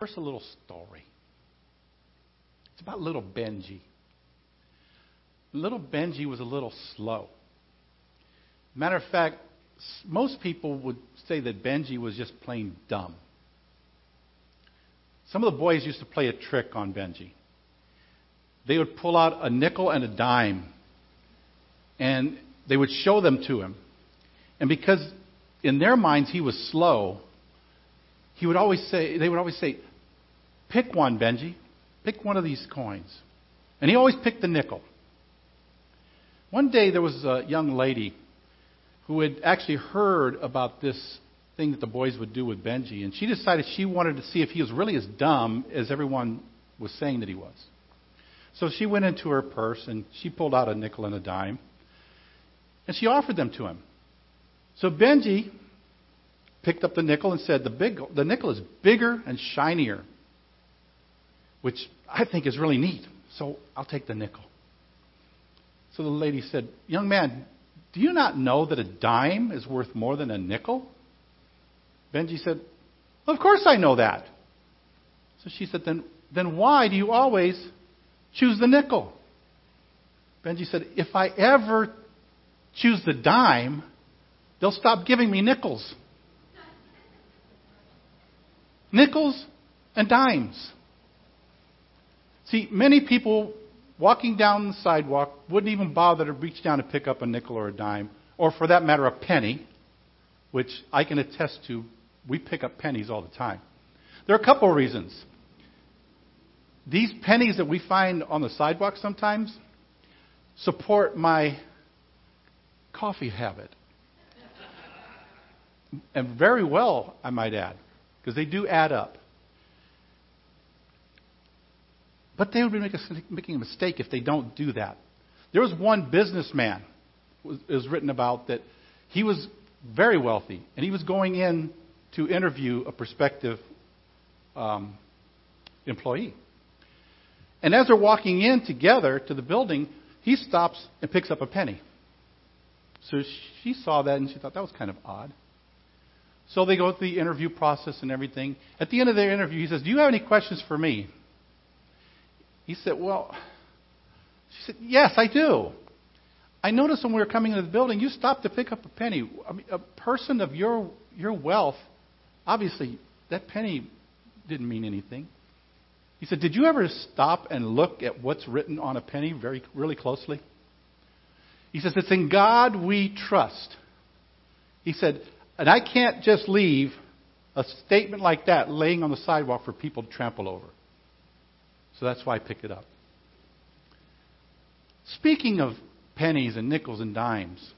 First, a little story. It's about little Benji. Little Benji was a little slow. Matter of fact, most people would say that Benji was just plain dumb. Some of the boys used to play a trick on Benji. They would pull out a nickel and a dime, and they would show them to him. And because in their minds he was slow, he would always say, they would always say, Pick one, Benji. Pick one of these coins. And he always picked the nickel. One day there was a young lady who had actually heard about this thing that the boys would do with Benji, and she decided she wanted to see if he was really as dumb as everyone was saying that he was. So she went into her purse and she pulled out a nickel and a dime, and she offered them to him. So Benji picked up the nickel and said, "The big, the nickel is bigger and shinier, which I think is really neat. So I'll take the nickel." So the lady said, Young man, do you not know that a dime is worth more than a nickel? Benji said, Of course I know that. So she said, Then, then why do you always choose the nickel? Benji said, If I ever choose the dime, they'll stop giving me nickels. Nickels and dimes. See, many people walking down the sidewalk wouldn't even bother to reach down to pick up a nickel or a dime, or for that matter, a penny, which I can attest to. We pick up pennies all the time. There are a couple of reasons. These pennies that we find on the sidewalk sometimes support my coffee habit. and very well, I might add, because they do add up. But they would be making a mistake if they don't do that. There was one businessman was, was written about that he was very wealthy, and he was going in to interview a prospective um, employee. And as they're walking in together to the building, he stops and picks up a penny. So she saw that and she thought that was kind of odd. So they go through the interview process and everything. At the end of their interview, he says, Do you have any questions for me? He said, Well, she said, Yes, I do. I noticed when we were coming into the building, you stopped to pick up a penny. I mean, a person of your, your wealth, obviously, that penny didn't mean anything. He said, Did you ever stop and look at what's written on a penny very, really closely? He says, It's in God we trust. He said, And I can't just leave a statement like that laying on the sidewalk for people to trample over. So that's why I pick it up. Speaking of pennies and nickels and dimes,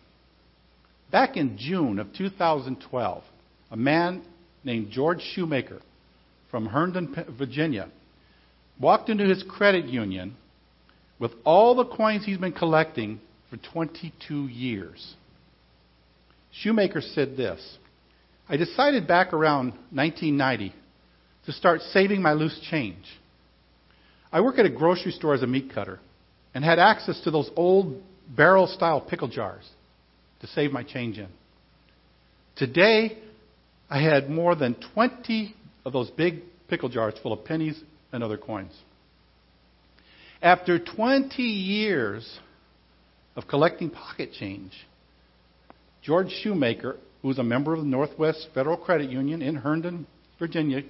back in June of 2012, a man named George Shoemaker from Herndon, Virginia, walked into his credit union with all the coins he's been collecting for 22 years. Shoemaker said this I decided back around 1990 to start saving my loose change. I work at a grocery store as a meat cutter and had access to those old barrel style pickle jars to save my change in. Today, I had more than 20 of those big pickle jars full of pennies and other coins. After 20 years of collecting pocket change, George Shoemaker, who was a member of the Northwest Federal Credit Union in Herndon, Virginia,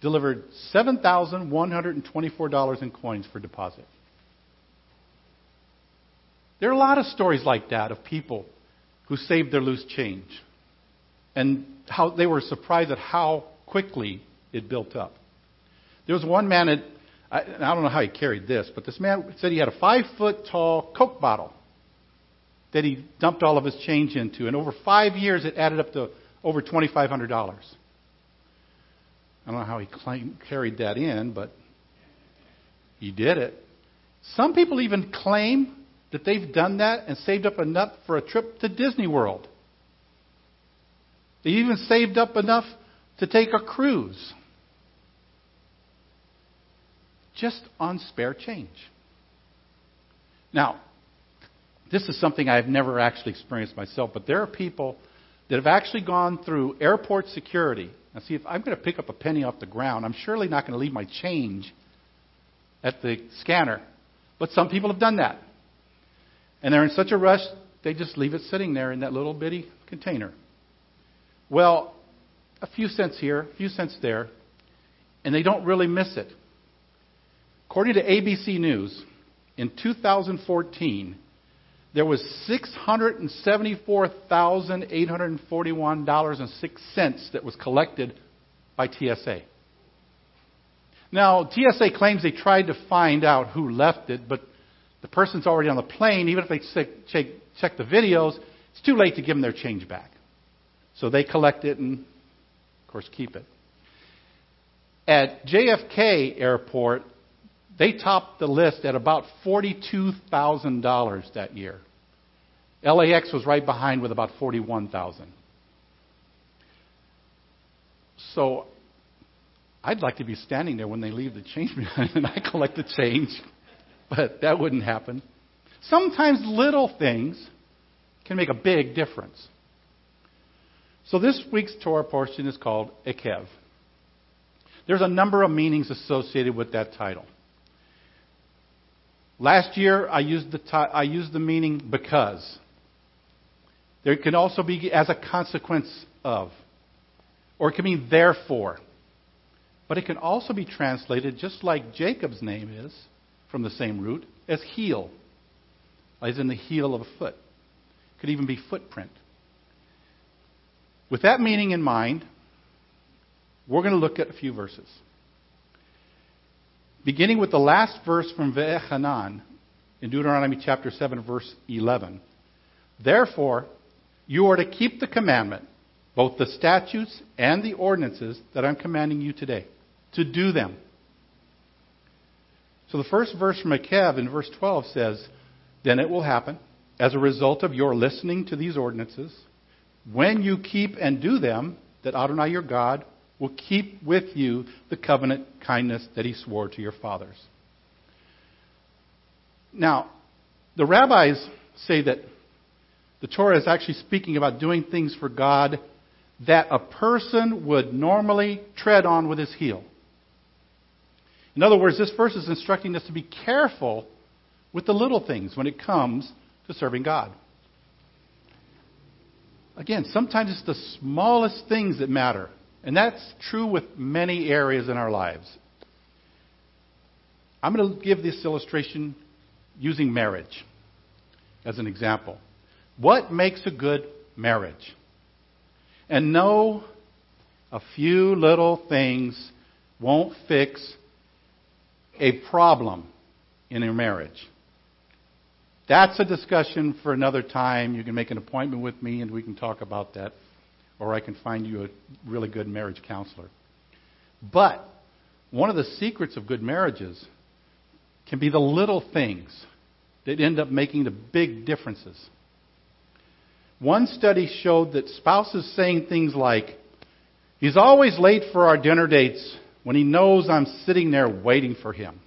delivered $7,124 in coins for deposit. There are a lot of stories like that of people who saved their loose change and how they were surprised at how quickly it built up. There was one man, that, I, I don't know how he carried this, but this man said he had a five foot tall Coke bottle that he dumped all of his change into, and over five years it added up to over $2,500. I don't know how he claimed, carried that in, but he did it. Some people even claim that they've done that and saved up enough for a trip to Disney World. They even saved up enough to take a cruise. Just on spare change. Now, this is something I've never actually experienced myself, but there are people that have actually gone through airport security Now, see, if I'm going to pick up a penny off the ground, I'm surely not going to leave my change at the scanner. But some people have done that. And they're in such a rush, they just leave it sitting there in that little bitty container. Well, a few cents here, a few cents there, and they don't really miss it. According to ABC News, in 2014, there was $674,841.06 that was collected by TSA. Now, TSA claims they tried to find out who left it, but the person's already on the plane. Even if they check, the videos, it's too late to give them their change back. So they collect it and, of course, keep it. At JFK Airport, they topped the list at about $42,000 that year. LAX was right behind with about 41,000. So I'd like to be standing there when they leave the change behind and I collect the change, but that wouldn't happen. Sometimes little things can make a big difference. So this week's Torah portion is called Ekev. There's a number of meanings associated with that title. Last year, I used the, t- I used the meaning because. There can also be as a consequence of, or it can mean therefore. But it can also be translated just like Jacob's name is, from the same root, as heel, as in the heel of a foot. It could even be footprint. With that meaning in mind, we're going to look at a few verses. Beginning with the last verse from Ve'echanan in Deuteronomy chapter 7, verse 11. Therefore, you are to keep the commandment, both the statutes and the ordinances that I'm commanding you today, to do them. So the first verse from Ekev in verse 12 says, Then it will happen, as a result of your listening to these ordinances, when you keep and do them, that Adonai your God will keep with you the covenant kindness that he swore to your fathers. Now, the rabbis say that the Torah is actually speaking about doing things for God that a person would normally tread on with his heel. In other words, this verse is instructing us to be careful with the little things when it comes to serving God. Again, sometimes it's the smallest things that matter. And that's true with many areas in our lives. I'm going to give this illustration using marriage as an example. What makes a good marriage? And no, a few little things won't fix a problem in your marriage. That's a discussion for another time. You can make an appointment with me and we can talk about that. Or I can find you a really good marriage counselor. But one of the secrets of good marriages can be the little things that end up making the big differences. One study showed that spouses saying things like, He's always late for our dinner dates when he knows I'm sitting there waiting for him.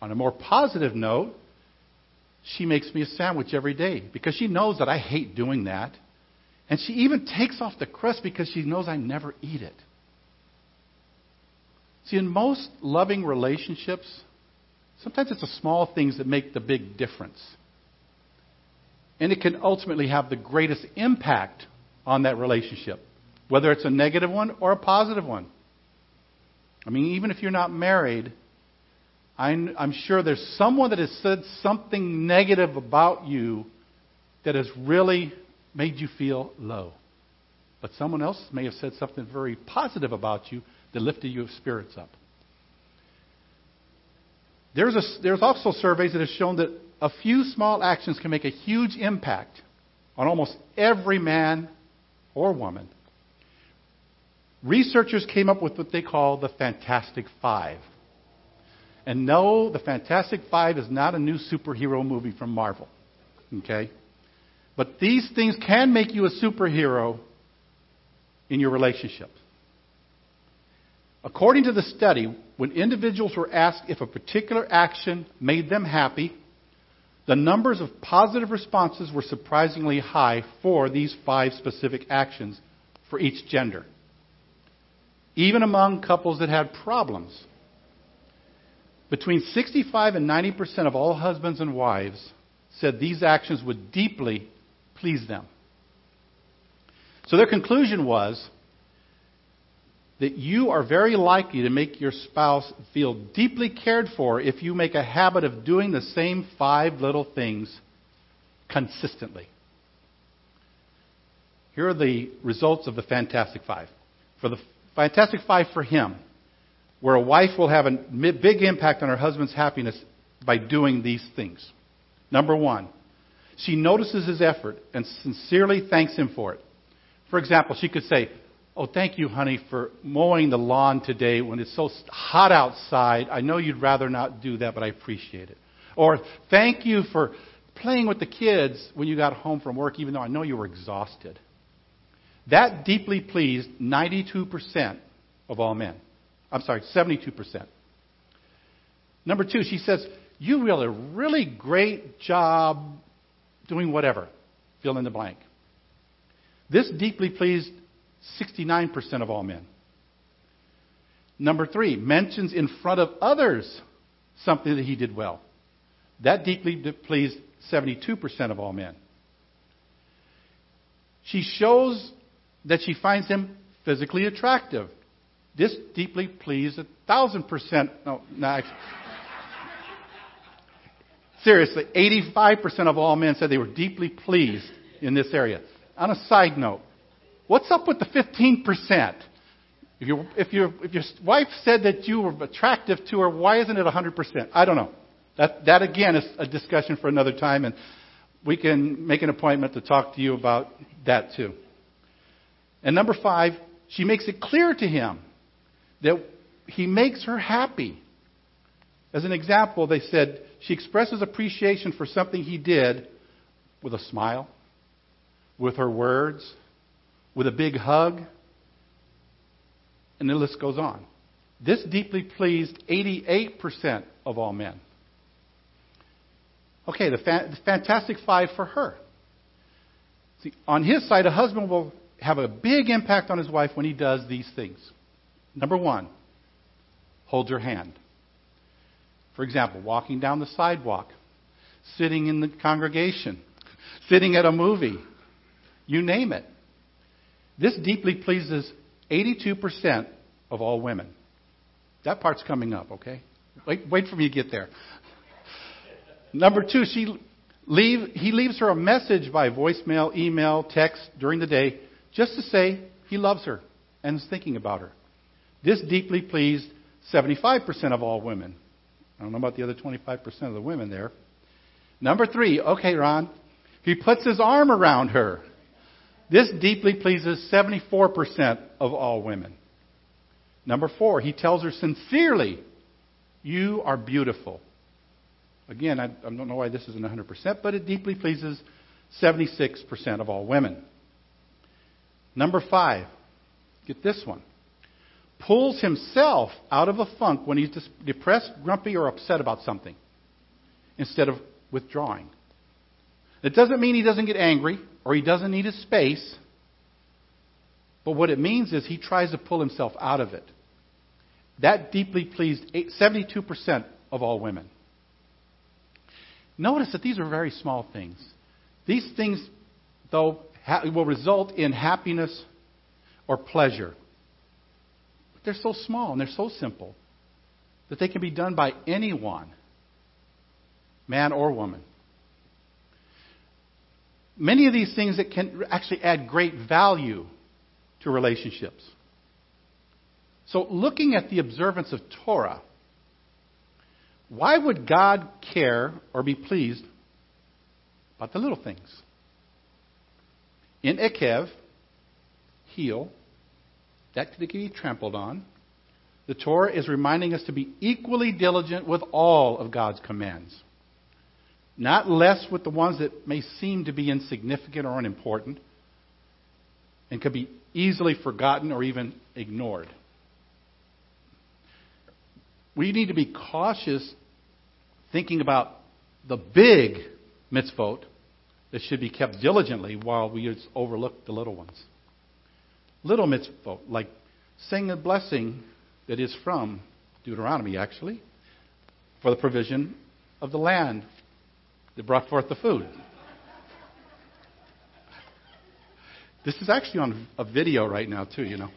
On a more positive note, she makes me a sandwich every day because she knows that I hate doing that. And she even takes off the crust because she knows I never eat it. See, in most loving relationships, sometimes it's the small things that make the big difference. And it can ultimately have the greatest impact on that relationship, whether it's a negative one or a positive one. I mean, even if you're not married, I'm, I'm sure there's someone that has said something negative about you that has really made you feel low. But someone else may have said something very positive about you that lifted your spirits up. There's, a, there's also surveys that have shown that a few small actions can make a huge impact on almost every man or woman. Researchers came up with what they call the Fantastic Five. And no, the Fantastic Five is not a new superhero movie from Marvel. Okay? But these things can make you a superhero in your relationship. According to the study, when individuals were asked if a particular action made them happy, the numbers of positive responses were surprisingly high for these five specific actions for each gender, even among couples that had problems. Between 65 and 90 percent of all husbands and wives said these actions would deeply please them. So their conclusion was that you are very likely to make your spouse feel deeply cared for if you make a habit of doing the same five little things consistently. Here are the results of the Fantastic Five. For the Fantastic Five for him, where a wife will have a big impact on her husband's happiness by doing these things. Number one, she notices his effort and sincerely thanks him for it. For example, she could say, Oh, thank you, honey, for mowing the lawn today when it's so hot outside. I know you'd rather not do that, but I appreciate it. Or, thank you for playing with the kids when you got home from work, even though I know you were exhausted. That deeply pleased 92% of all men. I'm sorry, 72%. Number two, she says, You did a really great job doing whatever. Fill in the blank. This deeply pleased 69% of all men. Number three, mentions in front of others something that he did well. That deeply pleased 72% of all men. She shows that she finds him physically attractive. This deeply pleased a thousand percent. No, no. Seriously, 85% of all men said they were deeply pleased in this area. On a side note, What's up with the 15%? If, you, if, you, if your wife said that you were attractive to her, why isn't it 100%? I don't know. That, that again is a discussion for another time, and we can make an appointment to talk to you about that too. And number five, she makes it clear to him that he makes her happy. As an example, they said she expresses appreciation for something he did with a smile, with her words, with a big hug, and the list goes on. This deeply pleased 88% of all men. Okay, the, fa- the fantastic five for her. See, on his side, a husband will have a big impact on his wife when he does these things. Number one, hold her hand. For example, walking down the sidewalk, sitting in the congregation, sitting at a movie, you name it. This deeply pleases 82% of all women. That part's coming up, okay? Wait, wait for me to get there. Number two, she leave, he leaves her a message by voicemail, email, text during the day just to say he loves her and is thinking about her. This deeply pleased 75% of all women. I don't know about the other 25% of the women there. Number three, okay, Ron, he puts his arm around her. This deeply pleases 74% of all women. Number four, he tells her sincerely, You are beautiful. Again, I, don't know why this isn't 100%, but it deeply pleases 76% of all women. Number five, get this one. Pulls himself out of a funk when he's depressed, grumpy, or upset about something instead of withdrawing. It doesn't mean he doesn't get angry or he doesn't need his space. But what it means is he tries to pull himself out of it. That deeply pleased 72% of all women. Notice that these are very small things. These things, though, will result in happiness or pleasure. They're so small and they're so simple that they can be done by anyone, man or woman many of these things that can actually add great value to relationships. So, looking at the observance of Torah, why would God care or be pleased about the little things? In Ekev, heel, that could be trampled on. The Torah is reminding us to be equally diligent with all of God's commands not less with the ones that may seem to be insignificant or unimportant and could be easily forgotten or even ignored. We need to be cautious thinking about the big mitzvot that should be kept diligently while we overlook the little ones. Little mitzvot, like saying a blessing that is from Deuteronomy, actually, for the provision of the land that brought forth the food. This is actually on a video right now, too, you know.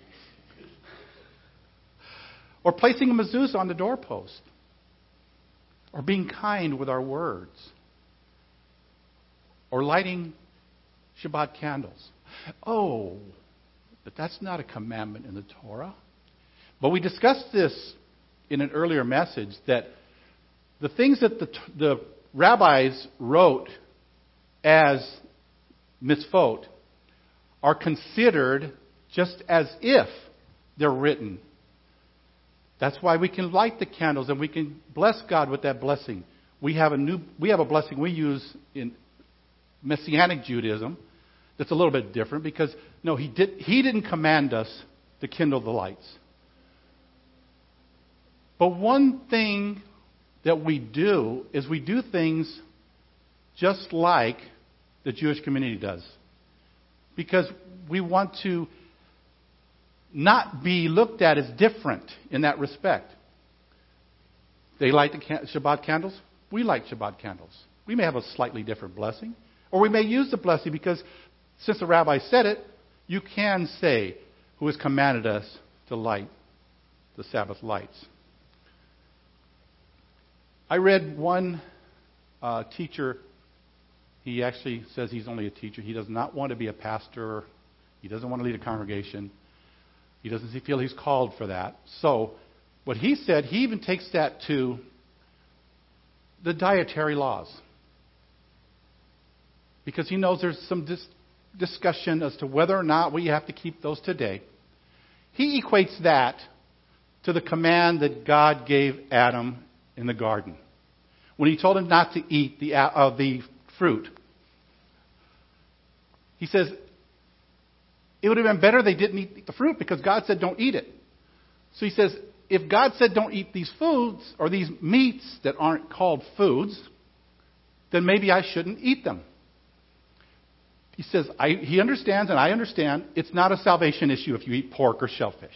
Or placing a mezuzah on the doorpost. Or being kind with our words. Or lighting Shabbat candles. Oh, but that's not a commandment in the Torah. But we discussed this in an earlier message that the things that the, the rabbis wrote as mitzvot are considered just as if they're written. That's why we can light the candles and we can bless God with that blessing. We have a new we have a blessing we use in messianic Judaism that's a little bit different because no he did he didn't command us to kindle the lights. But one thing that we do is we do things just like the Jewish community does. Because we want to not be looked at as different in that respect. They light the Shabbat candles. We light Shabbat candles. We may have a slightly different blessing. Or we may use the blessing because since the rabbi said it, you can say, Who has commanded us to light the Sabbath lights. I read one uh, teacher. He actually says he's only a teacher. He does not want to be a pastor. He doesn't want to lead a congregation. He doesn't feel he's called for that. So, what he said, he even takes that to the dietary laws. Because he knows there's some dis- discussion as to whether or not we have to keep those today. He equates that to the command that God gave Adam in the garden when he told him not to eat the, uh, the fruit. He says, it would have been better they didn't eat the fruit because God said don't eat it. So he says, if God said don't eat these foods or these meats that aren't called foods, then maybe I shouldn't eat them. He says, he understands and I understand it's not a salvation issue if you eat pork or shellfish.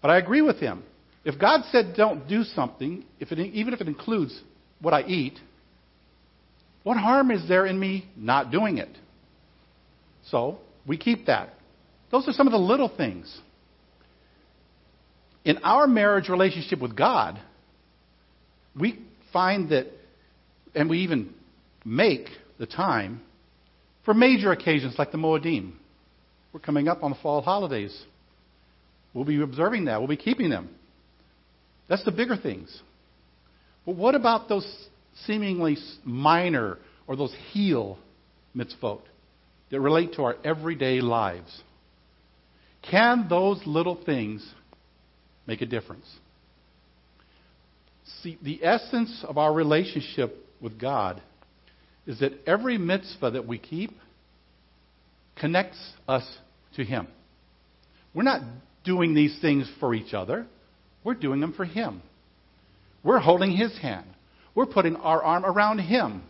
But I agree with him. If God said don't do something, if it, even if it includes what I eat, what harm is there in me not doing it? So, we keep that. Those are some of the little things. In our marriage relationship with God, we find that, and we even make the time for major occasions like the Moedim. We're coming up on the fall holidays. We'll be observing that. We'll be keeping them. That's the bigger things. But what about those seemingly minor or those heel mitzvot that relate to our everyday lives? Can those little things make a difference? See, the essence of our relationship with God is that every mitzvah that we keep connects us to Him. We're not doing these things for each other, we're doing them for Him. We're holding his hand. We're putting our arm around him.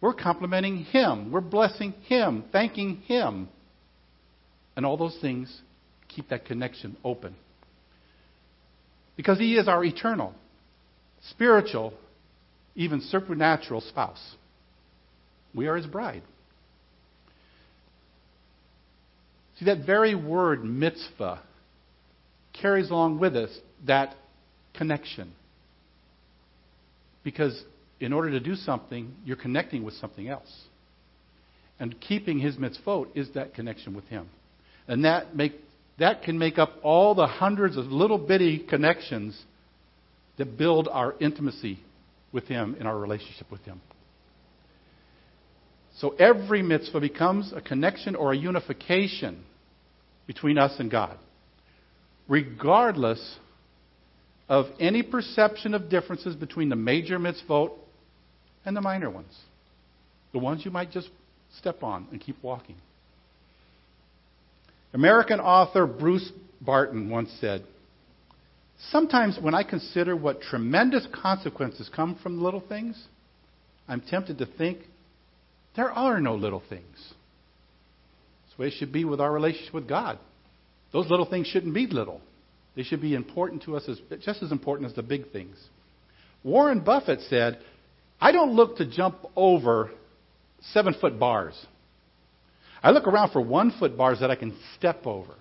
We're complimenting him. We're blessing him, thanking him. And all those things keep that connection open. Because he is our eternal, spiritual, even supernatural spouse. We are his bride. See, that very word, mitzvah, carries along with us that connection. Because in order to do something, you're connecting with something else. And keeping his mitzvot is that connection with him. And that, make, that can make up all the hundreds of little bitty connections that build our intimacy with him in our relationship with him. So every mitzvah becomes a connection or a unification between us and God, regardless of any perception of differences between the major mitzvot and the minor ones. The ones you might just step on and keep walking. American author Bruce Barton once said, Sometimes when I consider what tremendous consequences come from little things, I'm tempted to think there are no little things. That's the way it should be with our relationship with God. Those little things shouldn't be little. They should be important to us as just as important as the big things. Warren Buffett said, I don't look to jump over seven foot bars. I look around for one foot bars that I can step over.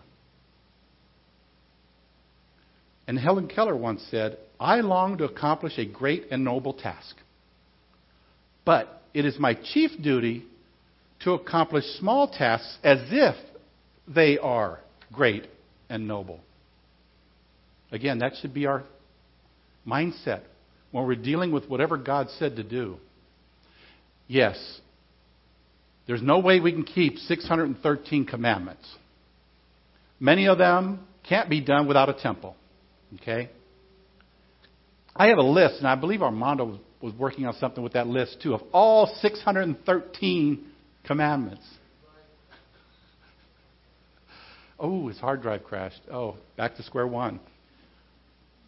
And Helen Keller once said, I long to accomplish a great and noble task. But it is my chief duty to accomplish small tasks as if they are great and noble. Again, that should be our mindset when we're dealing with whatever God said to do. Yes, there's no way we can keep 613 commandments. Many of them can't be done without a temple. Okay? I have a list, and I believe Armando was working on something with that list too, of all 613 commandments. Oh, his hard drive crashed. Oh, back to square one.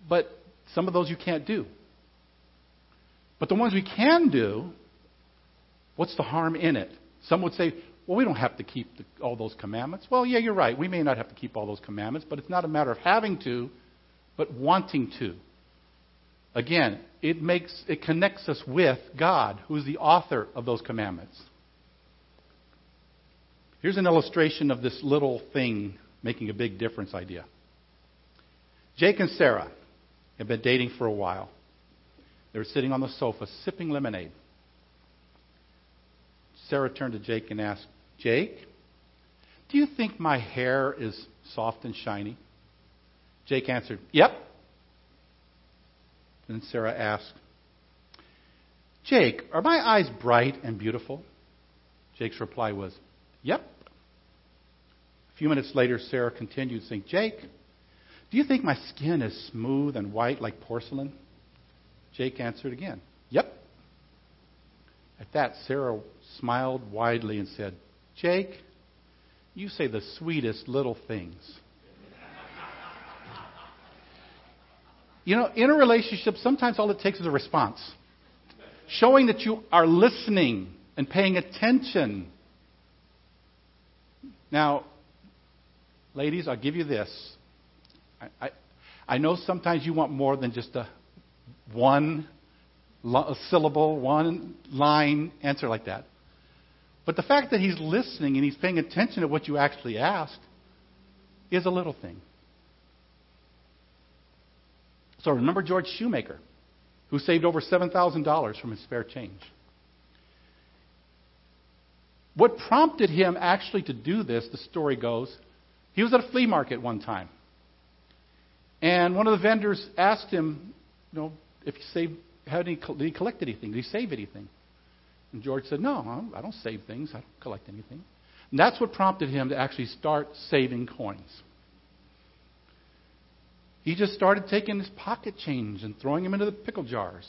But some of those you can't do. But the ones we can do, what's the harm in it? Some would say, well, we don't have to keep the, all those commandments. Well, yeah, you're right. We may not have to keep all those commandments, but it's not a matter of having to, but wanting to. Again, it makes it connects us with God, who's the author of those commandments. Here's an illustration of this little thing making a big difference idea. Jake and Sarah have been dating for a while. They were sitting on the sofa sipping lemonade. Sarah turned to Jake and asked, Jake, do you think my hair is soft and shiny? Jake answered, Yep. Then Sarah asked, Jake, are my eyes bright and beautiful? Jake's reply was, Yep. A few minutes later, Sarah continued, saying, Jake, do you think my skin is smooth and white like porcelain? Jake answered again, Yep. At that, Sarah smiled widely and said, Jake, you say the sweetest little things. You know, in a relationship, sometimes all it takes is a response. Showing that you are listening and paying attention. Now, ladies, I'll give you this. I, I, I know sometimes you want more than just a one a syllable, one line answer like that. But the fact that he's listening and he's paying attention to what you actually asked is a little thing. So remember George Shoemaker, who saved over $7,000 from his spare change. What prompted him actually to do this, the story goes, he was at a flea market one time. And one of the vendors asked him, you know, if he saved, how he, did he collect anything? Did he save anything? And George said, No, I don't save things. I don't collect anything. And that's what prompted him to actually start saving coins. He just started taking his pocket change and throwing them into the pickle jars.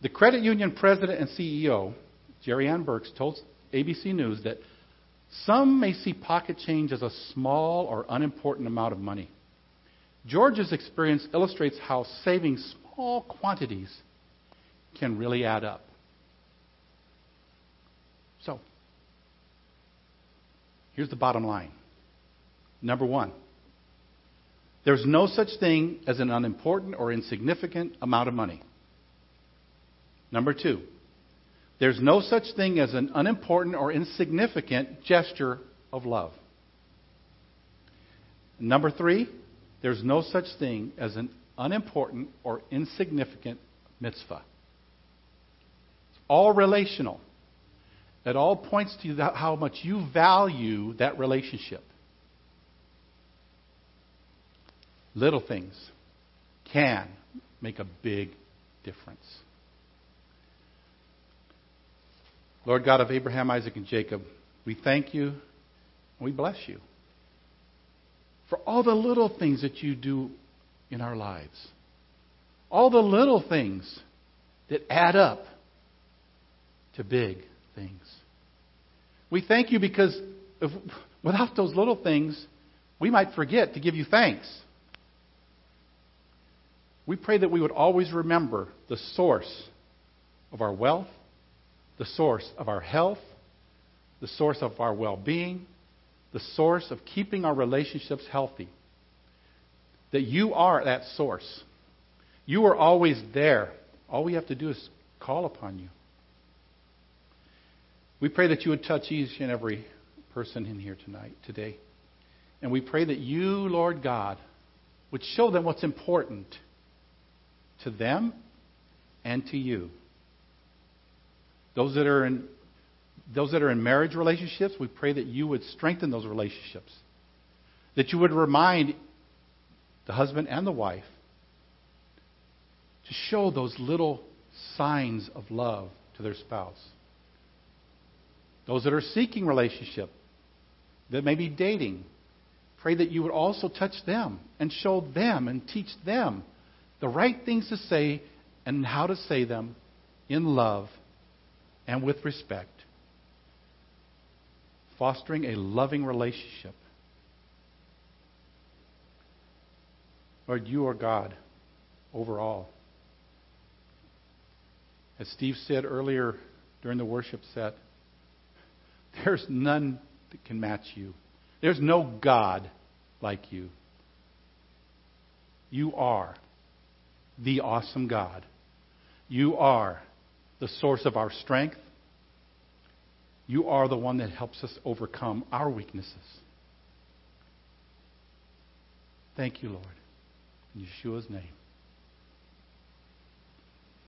The credit union president and CEO, Jerry Ann Burks, told ABC News that some may see pocket change as a small or unimportant amount of money. George's experience illustrates how saving small quantities can really add up. So, here's the bottom line. Number one, there's no such thing as an unimportant or insignificant amount of money. Number two, there's no such thing as an unimportant or insignificant gesture of love. Number three, there's no such thing as an unimportant or insignificant mitzvah. It's all relational. It all points to how much you value that relationship. Little things can make a big difference. Lord God of Abraham, Isaac, and Jacob, we thank you and we bless you for all the little things that you do in our lives. All the little things that add up to big things. We thank you because if, without those little things, we might forget to give you thanks. We pray that we would always remember the source of our wealth, the source of our health, the source of our well being, the source of keeping our relationships healthy. That you are that source. You are always there. All we have to do is call upon you. We pray that you would touch each and every person in here tonight, today. And we pray that you, Lord God, would show them what's important to them and to you. Those that are in those that are in marriage relationships, we pray that you would strengthen those relationships. That you would remind the husband and the wife to show those little signs of love to their spouse. Those that are seeking relationship, that may be dating, pray that you would also touch them and show them and teach them the right things to say and how to say them in love and with respect. Fostering a loving relationship. Lord, you are God over all. As Steve said earlier during the worship set, there's none that can match you. There's no God like you. You are the awesome God. You are the source of our strength. You are the one that helps us overcome our weaknesses. Thank you, Lord. In Yeshua's name.